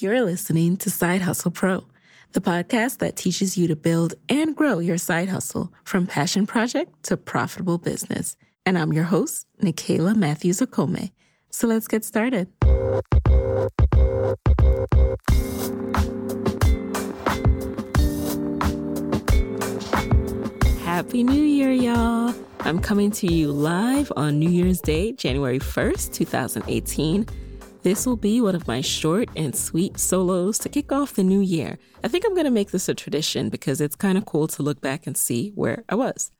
You're listening to Side Hustle Pro, the podcast that teaches you to build and grow your side hustle from passion project to profitable business. And I'm your host, Nicaila Matthews Okome. So let's get started. Happy New Year, y'all. I'm coming to you live on New Year's Day, January 1st, 2018 this will be one of my short and sweet solos to kick off the new year. I think I'm going to make this a tradition because it's kind of cool to look back and see where I was.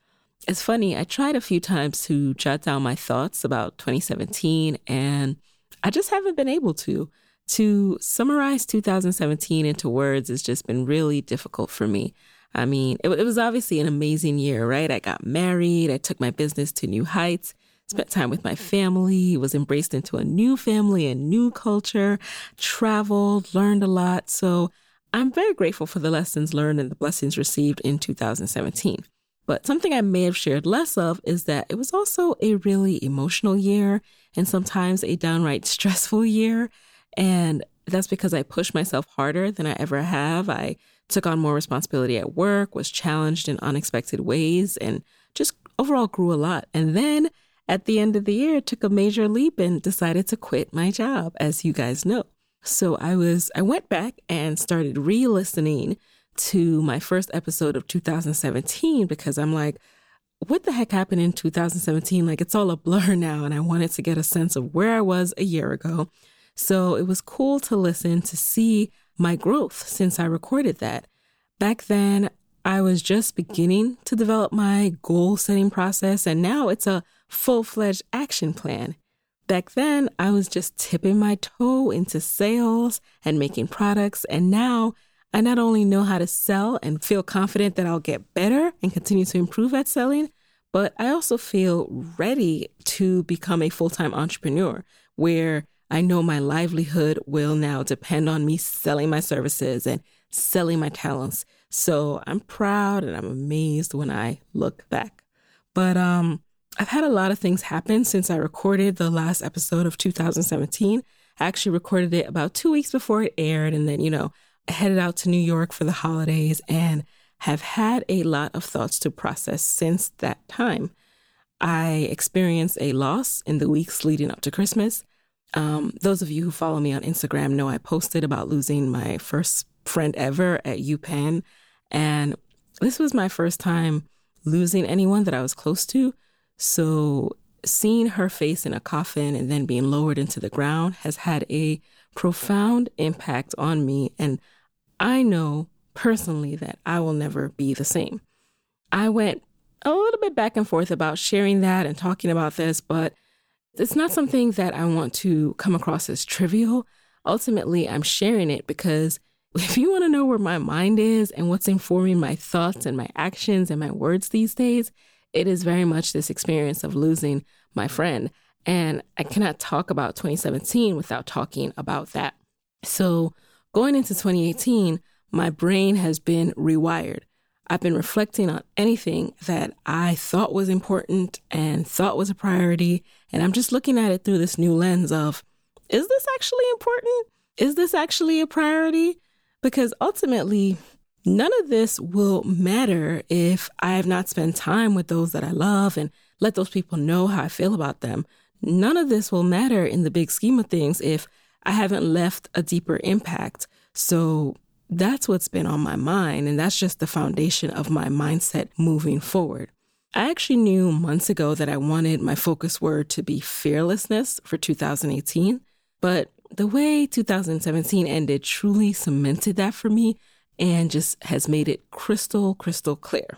It's funny, I tried a few times to jot down my thoughts about 2017 and I just haven't been able to. To summarize 2017 into words has just been really difficult for me. I mean, it, it was obviously an amazing year, right? I got married, I took my business to new heights spent time with my family, was embraced into a new family and new culture, traveled, learned a lot. So I'm very grateful for the lessons learned and the blessings received in 2017. But something I may have shared less of is that it was also a really emotional year and sometimes a downright stressful year. And that's because I pushed myself harder than I ever have. I took on more responsibility at work, was challenged in unexpected ways, and just overall grew a lot. And then at the end of the year, took a major leap and decided to quit my job, as you guys know. So I was, I went back and started re listening to my first episode of 2017 because I'm like, what the heck happened in 2017? Like, it's all a blur now. And I wanted to get a sense of where I was a year ago. So it was cool to listen to see my growth since I recorded that. Back then, I was just beginning to develop my goal setting process, and now it's a full fledged action plan. Back then, I was just tipping my toe into sales and making products. And now I not only know how to sell and feel confident that I'll get better and continue to improve at selling, but I also feel ready to become a full time entrepreneur where I know my livelihood will now depend on me selling my services and selling my talents. So I'm proud and I'm amazed when I look back. But um, I've had a lot of things happen since I recorded the last episode of 2017. I actually recorded it about two weeks before it aired. And then, you know, I headed out to New York for the holidays and have had a lot of thoughts to process since that time. I experienced a loss in the weeks leading up to Christmas. Um, those of you who follow me on Instagram know I posted about losing my first friend ever at UPenn. And this was my first time losing anyone that I was close to. So seeing her face in a coffin and then being lowered into the ground has had a profound impact on me. And I know personally that I will never be the same. I went a little bit back and forth about sharing that and talking about this, but it's not something that I want to come across as trivial. Ultimately, I'm sharing it because if you want to know where my mind is and what's informing my thoughts and my actions and my words these days, it is very much this experience of losing my friend. And I cannot talk about 2017 without talking about that. So, going into 2018, my brain has been rewired. I've been reflecting on anything that I thought was important and thought was a priority. And I'm just looking at it through this new lens of is this actually important? Is this actually a priority? Because ultimately, None of this will matter if I have not spent time with those that I love and let those people know how I feel about them. None of this will matter in the big scheme of things if I haven't left a deeper impact. So that's what's been on my mind. And that's just the foundation of my mindset moving forward. I actually knew months ago that I wanted my focus word to be fearlessness for 2018. But the way 2017 ended truly cemented that for me and just has made it crystal, crystal clear.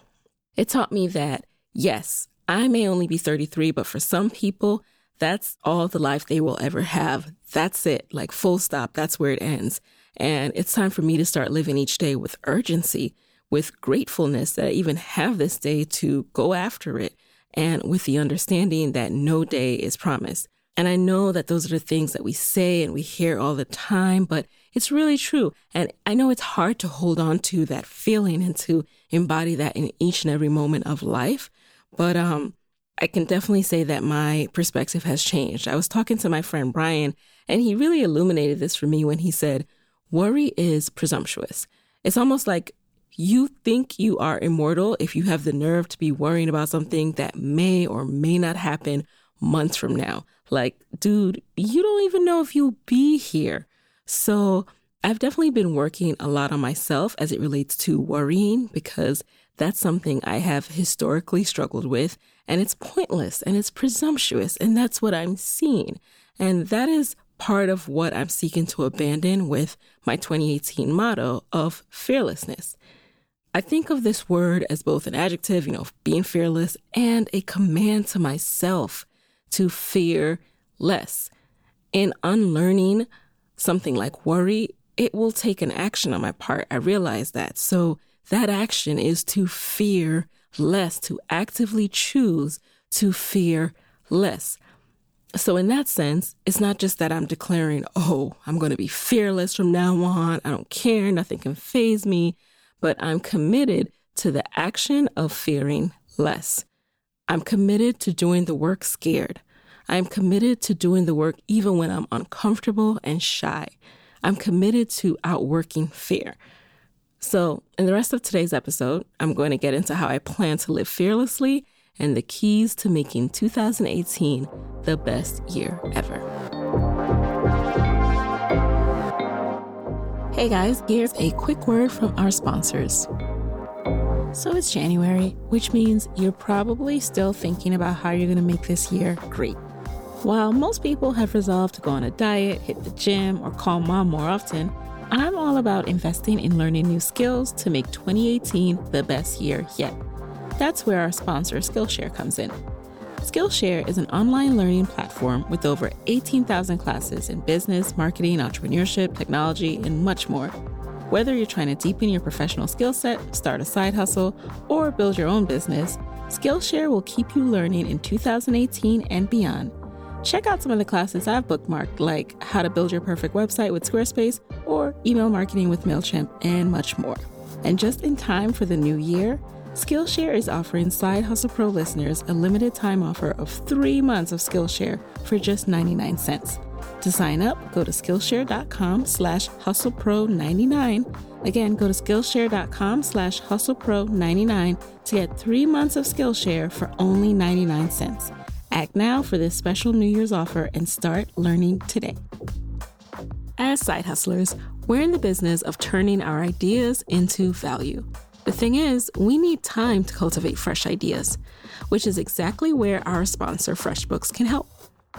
It taught me that, yes, I may only be 33, but for some people, that's all the life they will ever have. That's it, like full stop. That's where it ends. And it's time for me to start living each day with urgency, with gratefulness that I even have this day to go after it, and with the understanding that no day is promised. And I know that those are the things that we say and we hear all the time, but it's really true. And I know it's hard to hold on to that feeling and to embody that in each and every moment of life. But um, I can definitely say that my perspective has changed. I was talking to my friend Brian, and he really illuminated this for me when he said, worry is presumptuous. It's almost like you think you are immortal if you have the nerve to be worrying about something that may or may not happen months from now. Like, dude, you don't even know if you'll be here. So, I've definitely been working a lot on myself as it relates to worrying because that's something I have historically struggled with, and it's pointless and it's presumptuous, and that's what I'm seeing. And that is part of what I'm seeking to abandon with my 2018 motto of fearlessness. I think of this word as both an adjective, you know, being fearless, and a command to myself to fear less. In unlearning something like worry, it will take an action on my part. I realize that. So that action is to fear less, to actively choose to fear less. So, in that sense, it's not just that I'm declaring, oh, I'm going to be fearless from now on. I don't care. Nothing can phase me. But I'm committed to the action of fearing less. I'm committed to doing the work scared. I'm committed to doing the work even when I'm uncomfortable and shy. I'm committed to outworking fear. So, in the rest of today's episode, I'm going to get into how I plan to live fearlessly and the keys to making 2018 the best year ever. Hey guys, here's a quick word from our sponsors. So it's January, which means you're probably still thinking about how you're going to make this year great. While most people have resolved to go on a diet, hit the gym, or call mom more often, I'm all about investing in learning new skills to make 2018 the best year yet. That's where our sponsor Skillshare comes in. Skillshare is an online learning platform with over 18,000 classes in business, marketing, entrepreneurship, technology, and much more. Whether you're trying to deepen your professional skill set, start a side hustle, or build your own business, Skillshare will keep you learning in 2018 and beyond. Check out some of the classes I've bookmarked, like how to build your perfect website with Squarespace or email marketing with MailChimp, and much more. And just in time for the new year, Skillshare is offering Side Hustle Pro listeners a limited time offer of three months of Skillshare for just 99 cents. To sign up, go to Skillshare.com slash HustlePro99. Again, go to Skillshare.com slash HustlePro99 to get three months of Skillshare for only 99 cents. Act now for this special New Year's offer and start learning today. As side hustlers, we're in the business of turning our ideas into value. The thing is, we need time to cultivate fresh ideas, which is exactly where our sponsor, FreshBooks, can help.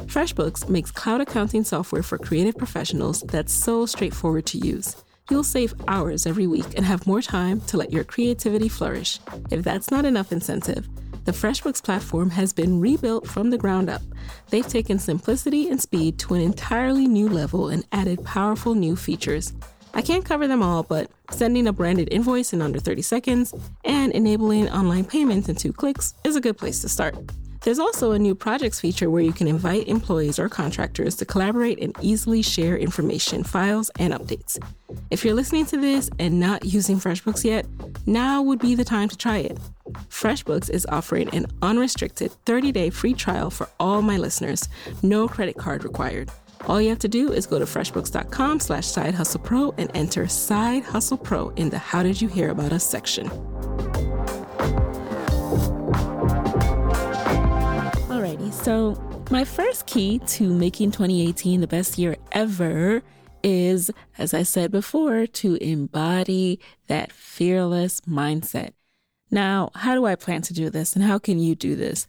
FreshBooks makes cloud accounting software for creative professionals that's so straightforward to use. You'll save hours every week and have more time to let your creativity flourish. If that's not enough incentive, the FreshBooks platform has been rebuilt from the ground up. They've taken simplicity and speed to an entirely new level and added powerful new features. I can't cover them all, but sending a branded invoice in under 30 seconds and enabling online payments in two clicks is a good place to start. There's also a new projects feature where you can invite employees or contractors to collaborate and easily share information, files, and updates. If you're listening to this and not using FreshBooks yet, now would be the time to try it. FreshBooks is offering an unrestricted 30-day free trial for all my listeners, no credit card required. All you have to do is go to freshbooks.com slash side hustle pro and enter side hustle pro in the how did you hear about us section. Alrighty, so my first key to making 2018 the best year ever is, as I said before, to embody that fearless mindset. Now, how do I plan to do this and how can you do this?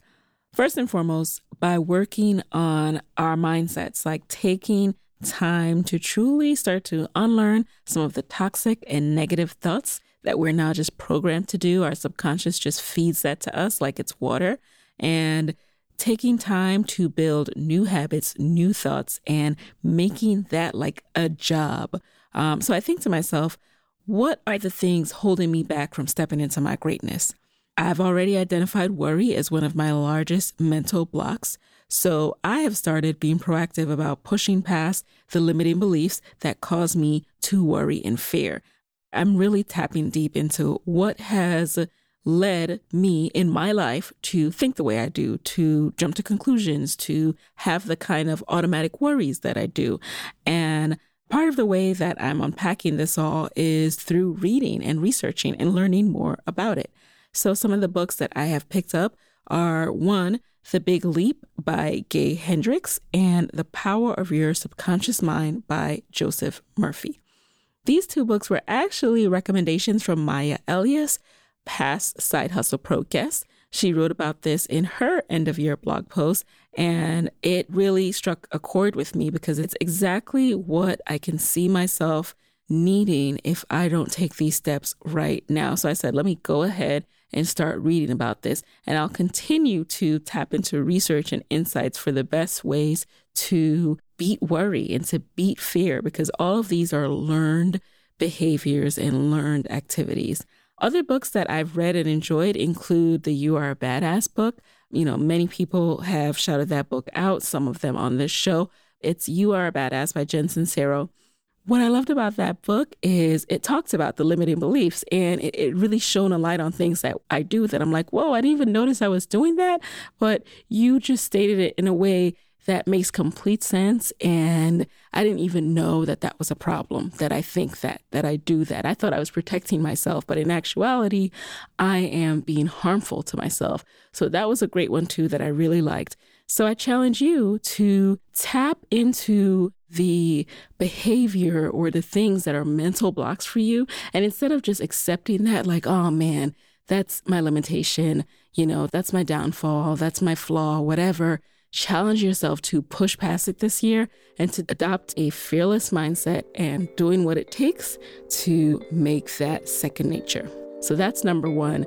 First and foremost, by working on our mindsets, like taking time to truly start to unlearn some of the toxic and negative thoughts that we're now just programmed to do. Our subconscious just feeds that to us like it's water. And taking time to build new habits, new thoughts, and making that like a job. Um, so I think to myself, what are the things holding me back from stepping into my greatness? I've already identified worry as one of my largest mental blocks. So I have started being proactive about pushing past the limiting beliefs that cause me to worry and fear. I'm really tapping deep into what has led me in my life to think the way I do, to jump to conclusions, to have the kind of automatic worries that I do. And Part of the way that I'm unpacking this all is through reading and researching and learning more about it. So, some of the books that I have picked up are one, The Big Leap by Gay Hendricks, and The Power of Your Subconscious Mind by Joseph Murphy. These two books were actually recommendations from Maya Elious, past Side Hustle Pro guest. She wrote about this in her end of year blog post, and it really struck a chord with me because it's exactly what I can see myself needing if I don't take these steps right now. So I said, let me go ahead and start reading about this. And I'll continue to tap into research and insights for the best ways to beat worry and to beat fear because all of these are learned behaviors and learned activities. Other books that I've read and enjoyed include the You Are a Badass book. You know, many people have shouted that book out, some of them on this show. It's You Are a Badass by Jen Sincero. What I loved about that book is it talks about the limiting beliefs and it, it, really shone a light on things that I do that I'm like, whoa, I didn't even notice I was doing that. But you just stated it in a way that makes complete sense. And I didn't even know that that was a problem, that I think that, that I do that. I thought I was protecting myself, but in actuality, I am being harmful to myself. So that was a great one too that I really liked. So I challenge you to tap into the behavior or the things that are mental blocks for you. And instead of just accepting that, like, oh man, that's my limitation, you know, that's my downfall, that's my flaw, whatever challenge yourself to push past it this year and to adopt a fearless mindset and doing what it takes to make that second nature. So that's number one.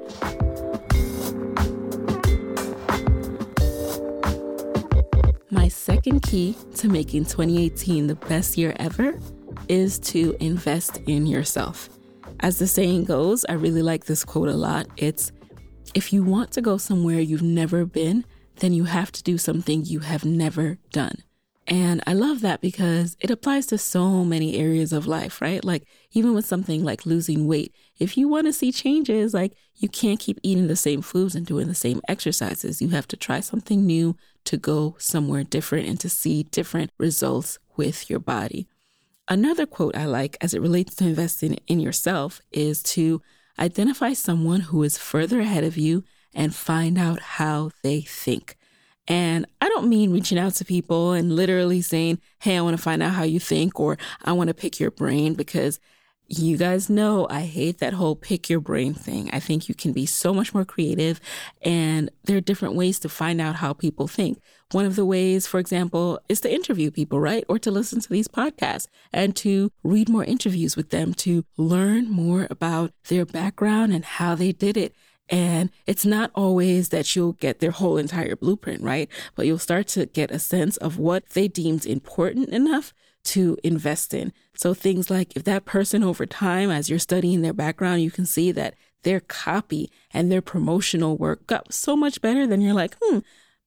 My second key to making 2018 the best year ever is to invest in yourself. As the saying goes, I really like this quote a lot. It's if you want to go somewhere you've never been, then you have to do something you have never done. And I love that because it applies to so many areas of life, right? Like, even with something like losing weight, if you want to see changes, like, you can't keep eating the same foods and doing the same exercises. You have to try something new to go somewhere different and to see different results with your body. Another quote I like as it relates to investing in yourself is to identify someone who is further ahead of you and find out how they think. And I don't mean reaching out to people and literally saying, Hey, I want to find out how you think, or I want to pick your brain because you guys know I hate that whole pick your brain thing. I think you can be so much more creative and there are different ways to find out how people think. One of the ways, for example, is to interview people, right? Or to listen to these podcasts and to read more interviews with them to learn more about their background and how they did it and it's not always that you'll get their whole entire blueprint, right? But you'll start to get a sense of what they deemed important enough to invest in. So things like if that person over time, as you're studying their background, you can see that their copy and their promotional work got so much better, then you're like, hmm,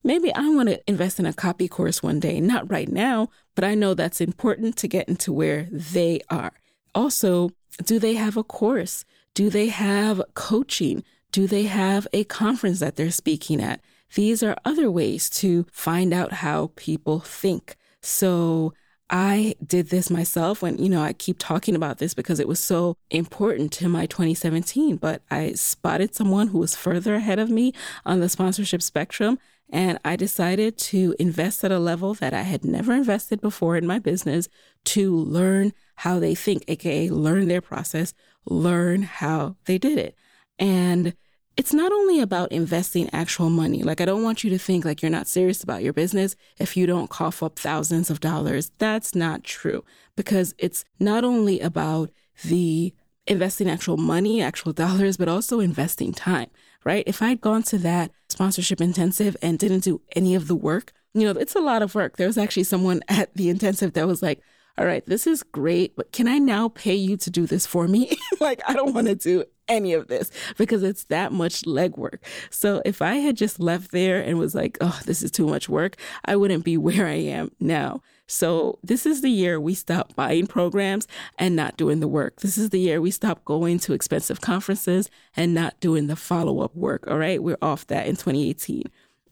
maybe I want to invest in a copy course one day. Not right now, but I know that's important to get into where they are. Also, do they have a course? Do they have coaching? Do they have a conference that they're speaking at? These are other ways to find out how people think. So I did this myself when, you know, I keep talking about this because it was so important to my 2017, but I spotted someone who was further ahead of me on the sponsorship spectrum. And I decided to invest at a level that I had never invested before in my business to learn how they think, AKA learn their process, learn how they did it. And it's not only about investing actual money. Like, I don't want you to think like you're not serious about your business if you don't cough up thousands of dollars. That's not true because it's not only about the investing actual money, actual dollars, but also investing time, right? If I'd gone to that sponsorship intensive and didn't do any of the work, you know, it's a lot of work. There was actually someone at the intensive that was like, all right, this is great, but can I now pay you to do this for me? like, I don't want to do any of this because it's that much legwork. So if I had just left there and was like, oh, this is too much work, I wouldn't be where I am now. So this is the year we stop buying programs and not doing the work. This is the year we stop going to expensive conferences and not doing the follow up work. All right. We're off that in 2018.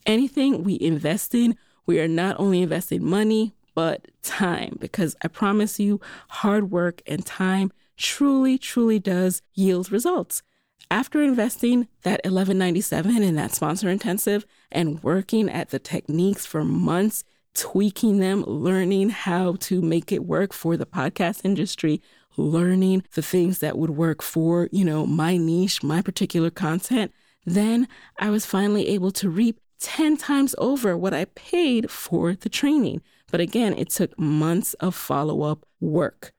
Anything we invest in, we are not only investing money, but time because I promise you, hard work and time truly, truly does yield results. After investing that 1197 in that sponsor intensive and working at the techniques for months, tweaking them, learning how to make it work for the podcast industry, learning the things that would work for, you know, my niche, my particular content, then I was finally able to reap 10 times over what I paid for the training. But again, it took months of follow up work.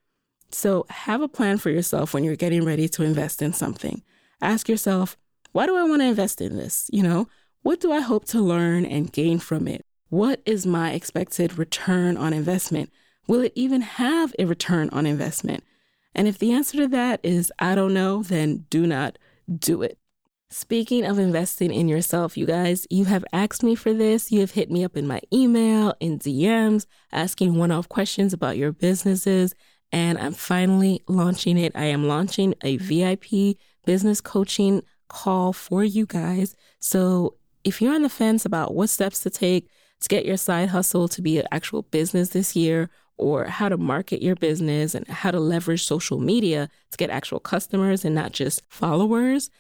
So have a plan for yourself when you're getting ready to invest in something. Ask yourself, why do I want to invest in this? You know, what do I hope to learn and gain from it? What is my expected return on investment? Will it even have a return on investment? And if the answer to that is I don't know, then do not do it. Speaking of investing in yourself, you guys, you have asked me for this. You have hit me up in my email, in DMs, asking one off questions about your businesses. And I'm finally launching it. I am launching a VIP business coaching call for you guys. So if you're on the fence about what steps to take to get your side hustle to be an actual business this year, or how to market your business and how to leverage social media to get actual customers and not just followers,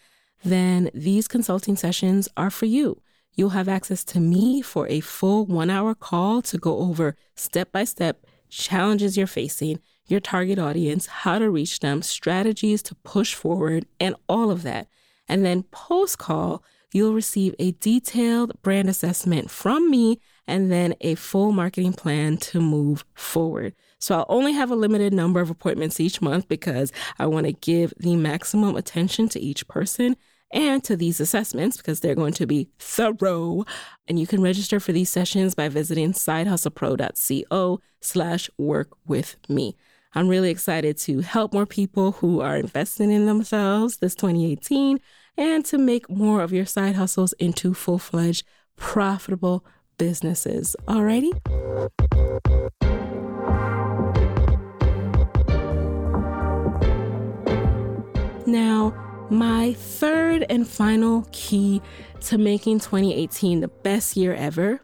then these consulting sessions are for you. You'll have access to me for a full one hour call to go over step by step challenges you're facing your target audience, how to reach them, strategies to push forward, and all of that. And then post call, you'll receive a detailed brand assessment from me and then a full marketing plan to move forward. So I'll only have a limited number of appointments each month because I want to give the maximum attention to each person and to these assessments because they're going to be thorough. And you can register for these sessions by visiting sidehustlepro.co slash work with me. I'm really excited to help more people who are investing in themselves this 2018 and to make more of your side hustles into full fledged, profitable businesses. Alrighty? Now, my third and final key to making 2018 the best year ever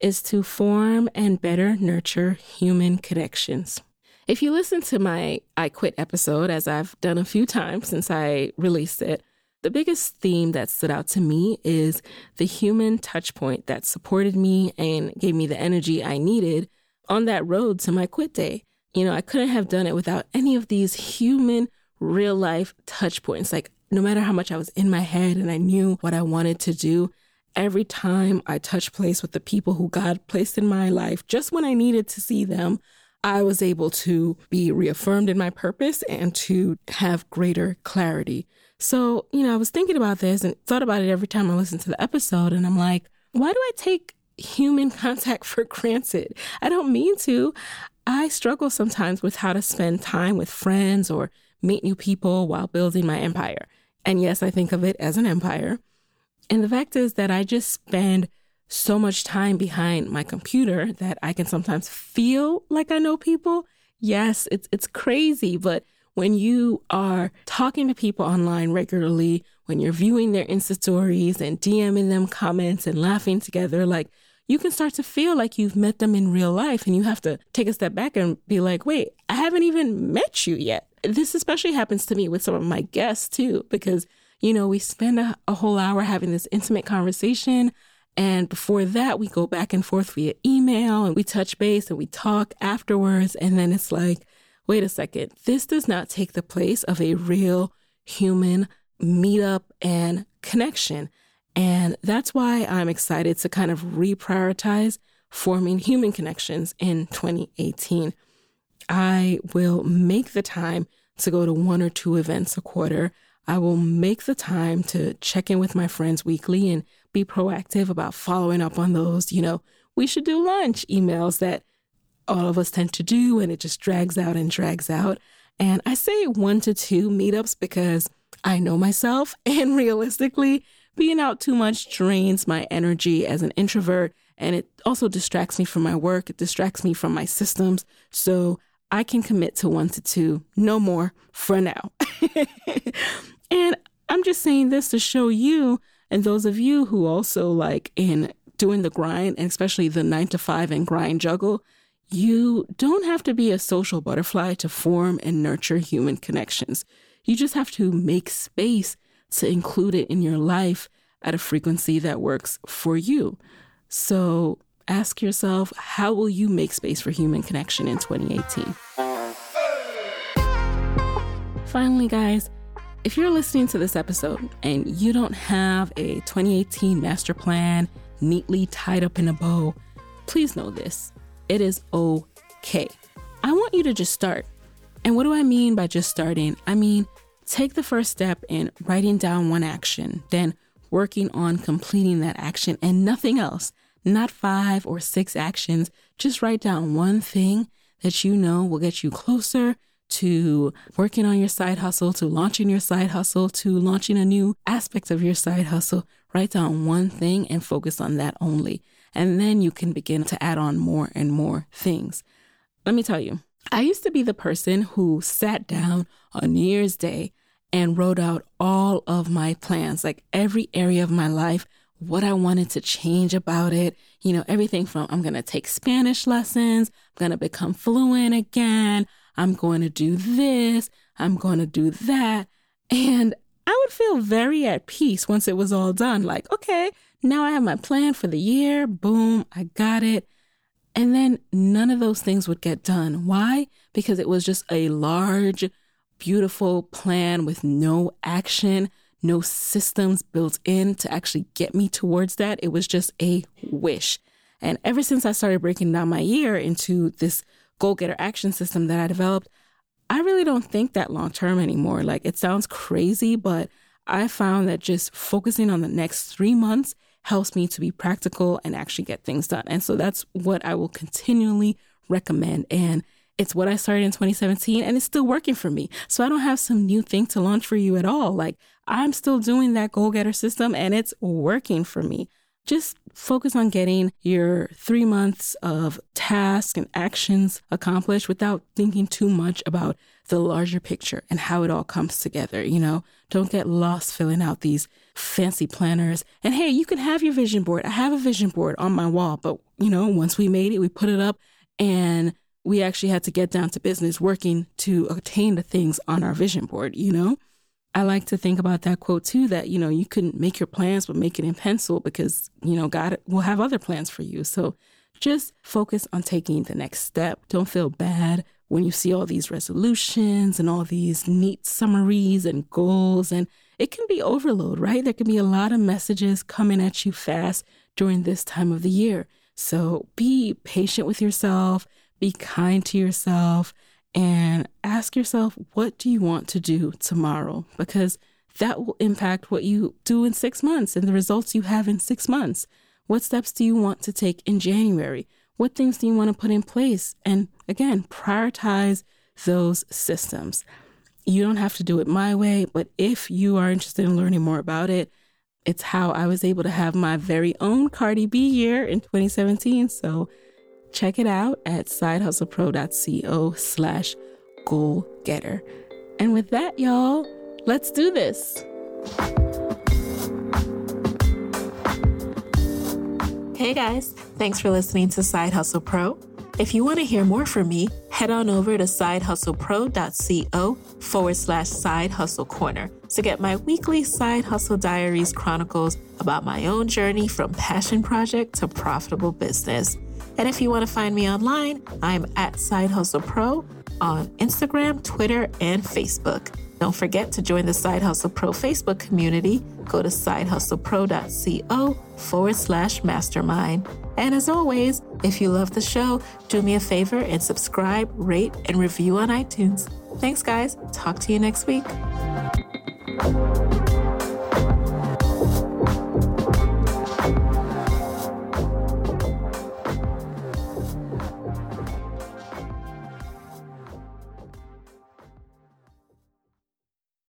is to form and better nurture human connections. If you listen to my I Quit episode, as I've done a few times since I released it, the biggest theme that stood out to me is the human touch point that supported me and gave me the energy I needed on that road to my quit day. You know, I couldn't have done it without any of these human, real life touch points. Like, no matter how much I was in my head and I knew what I wanted to do, every time I touched place with the people who God placed in my life, just when I needed to see them, I was able to be reaffirmed in my purpose and to have greater clarity. So, you know, I was thinking about this and thought about it every time I listened to the episode. And I'm like, why do I take human contact for granted? I don't mean to. I struggle sometimes with how to spend time with friends or meet new people while building my empire. And yes, I think of it as an empire. And the fact is that I just spend so much time behind my computer that I can sometimes feel like I know people. Yes, it's it's crazy, but when you are talking to people online regularly, when you're viewing their Insta stories and DMing them comments and laughing together, like you can start to feel like you've met them in real life and you have to take a step back and be like, wait, I haven't even met you yet. This especially happens to me with some of my guests too, because, you know, we spend a, a whole hour having this intimate conversation. And before that, we go back and forth via email and we touch base and we talk afterwards. And then it's like, wait a second, this does not take the place of a real human meetup and connection. And that's why I'm excited to kind of reprioritize forming human connections in 2018. I will make the time to go to one or two events a quarter. I will make the time to check in with my friends weekly and be proactive about following up on those, you know, we should do lunch emails that all of us tend to do and it just drags out and drags out. And I say one to two meetups because I know myself and realistically, being out too much drains my energy as an introvert and it also distracts me from my work. It distracts me from my systems. So I can commit to one to two, no more for now. and I'm just saying this to show you and those of you who also like in doing the grind and especially the nine to five and grind juggle, You don't have to be a social butterfly to form and nurture human connections. You just have to make space to include it in your life at a frequency that works for you. So ask yourself how will you make space for human connection in 2018? Finally, guys, if you're listening to this episode and you don't have a 2018 master plan neatly tied up in a bow, please know this it is okay. I want you to just start. And what do I mean by just starting? I mean, take the first step in writing down one action, then working on completing that action and nothing else, not five or six actions. Just write down one thing that you know will get you closer to working on your side hustle, to launching your side hustle, to launching a new aspect of your side hustle. Write down one thing and focus on that only. And then you can begin to add on more and more things. Let me tell you, I used to be the person who sat down on New Year's Day and wrote out all of my plans, like every area of my life, what I wanted to change about it. You know, everything from I'm going to take Spanish lessons, I'm going to become fluent again, I'm going to do this, I'm going to do that. And I would feel very at peace once it was all done. Like, okay, now I have my plan for the year. Boom, I got it. And then none of those things would get done. Why? Because it was just a large, beautiful plan with no action, no systems built in to actually get me towards that. It was just a wish. And ever since I started breaking down my year into this goal getter action system that I developed, I really don't think that long term anymore. Like it sounds crazy, but I found that just focusing on the next three months helps me to be practical and actually get things done. And so that's what I will continually recommend. And it's what I started in 2017 and it's still working for me. So I don't have some new thing to launch for you at all. Like I'm still doing that goal getter system and it's working for me. Just focus on getting your three months of tasks and actions accomplished without thinking too much about the larger picture and how it all comes together. You know, don't get lost filling out these fancy planners. And hey, you can have your vision board. I have a vision board on my wall, but you know, once we made it, we put it up and we actually had to get down to business working to attain the things on our vision board, you know? I like to think about that quote too that, you know, you can make your plans, but make it in pencil because, you know, God will have other plans for you. So just focus on taking the next step. Don't feel bad when you see all these resolutions and all these neat summaries and goals. And it can be overload, right? There can be a lot of messages coming at you fast during this time of the year. So be patient with yourself, be kind to yourself, and ask yourself, what do you want to do tomorrow? Because that will impact what you do in six months and the results you have in six months. What steps do you want to take in January? What things do you want to put in place? And again, prioritize those systems. You don't have to do it my way, but if you are interested in learning more about it, it's how I was able to have my very own Cardi B year in 2017. So check it out at sidehustlepro.co slash goal getter. And with that, y'all, let's do this. Hey guys, thanks for listening to Side Hustle Pro. If you want to hear more from me, head on over to sidehustlepro.co forward slash side hustle corner to get my weekly side hustle diaries chronicles about my own journey from passion project to profitable business. And if you want to find me online, I'm at Side Hustle Pro on Instagram, Twitter, and Facebook. Don't forget to join the Side Hustle Pro Facebook community. Go to sidehustlepro.co forward slash mastermind. And as always, if you love the show, do me a favor and subscribe, rate, and review on iTunes. Thanks, guys. Talk to you next week.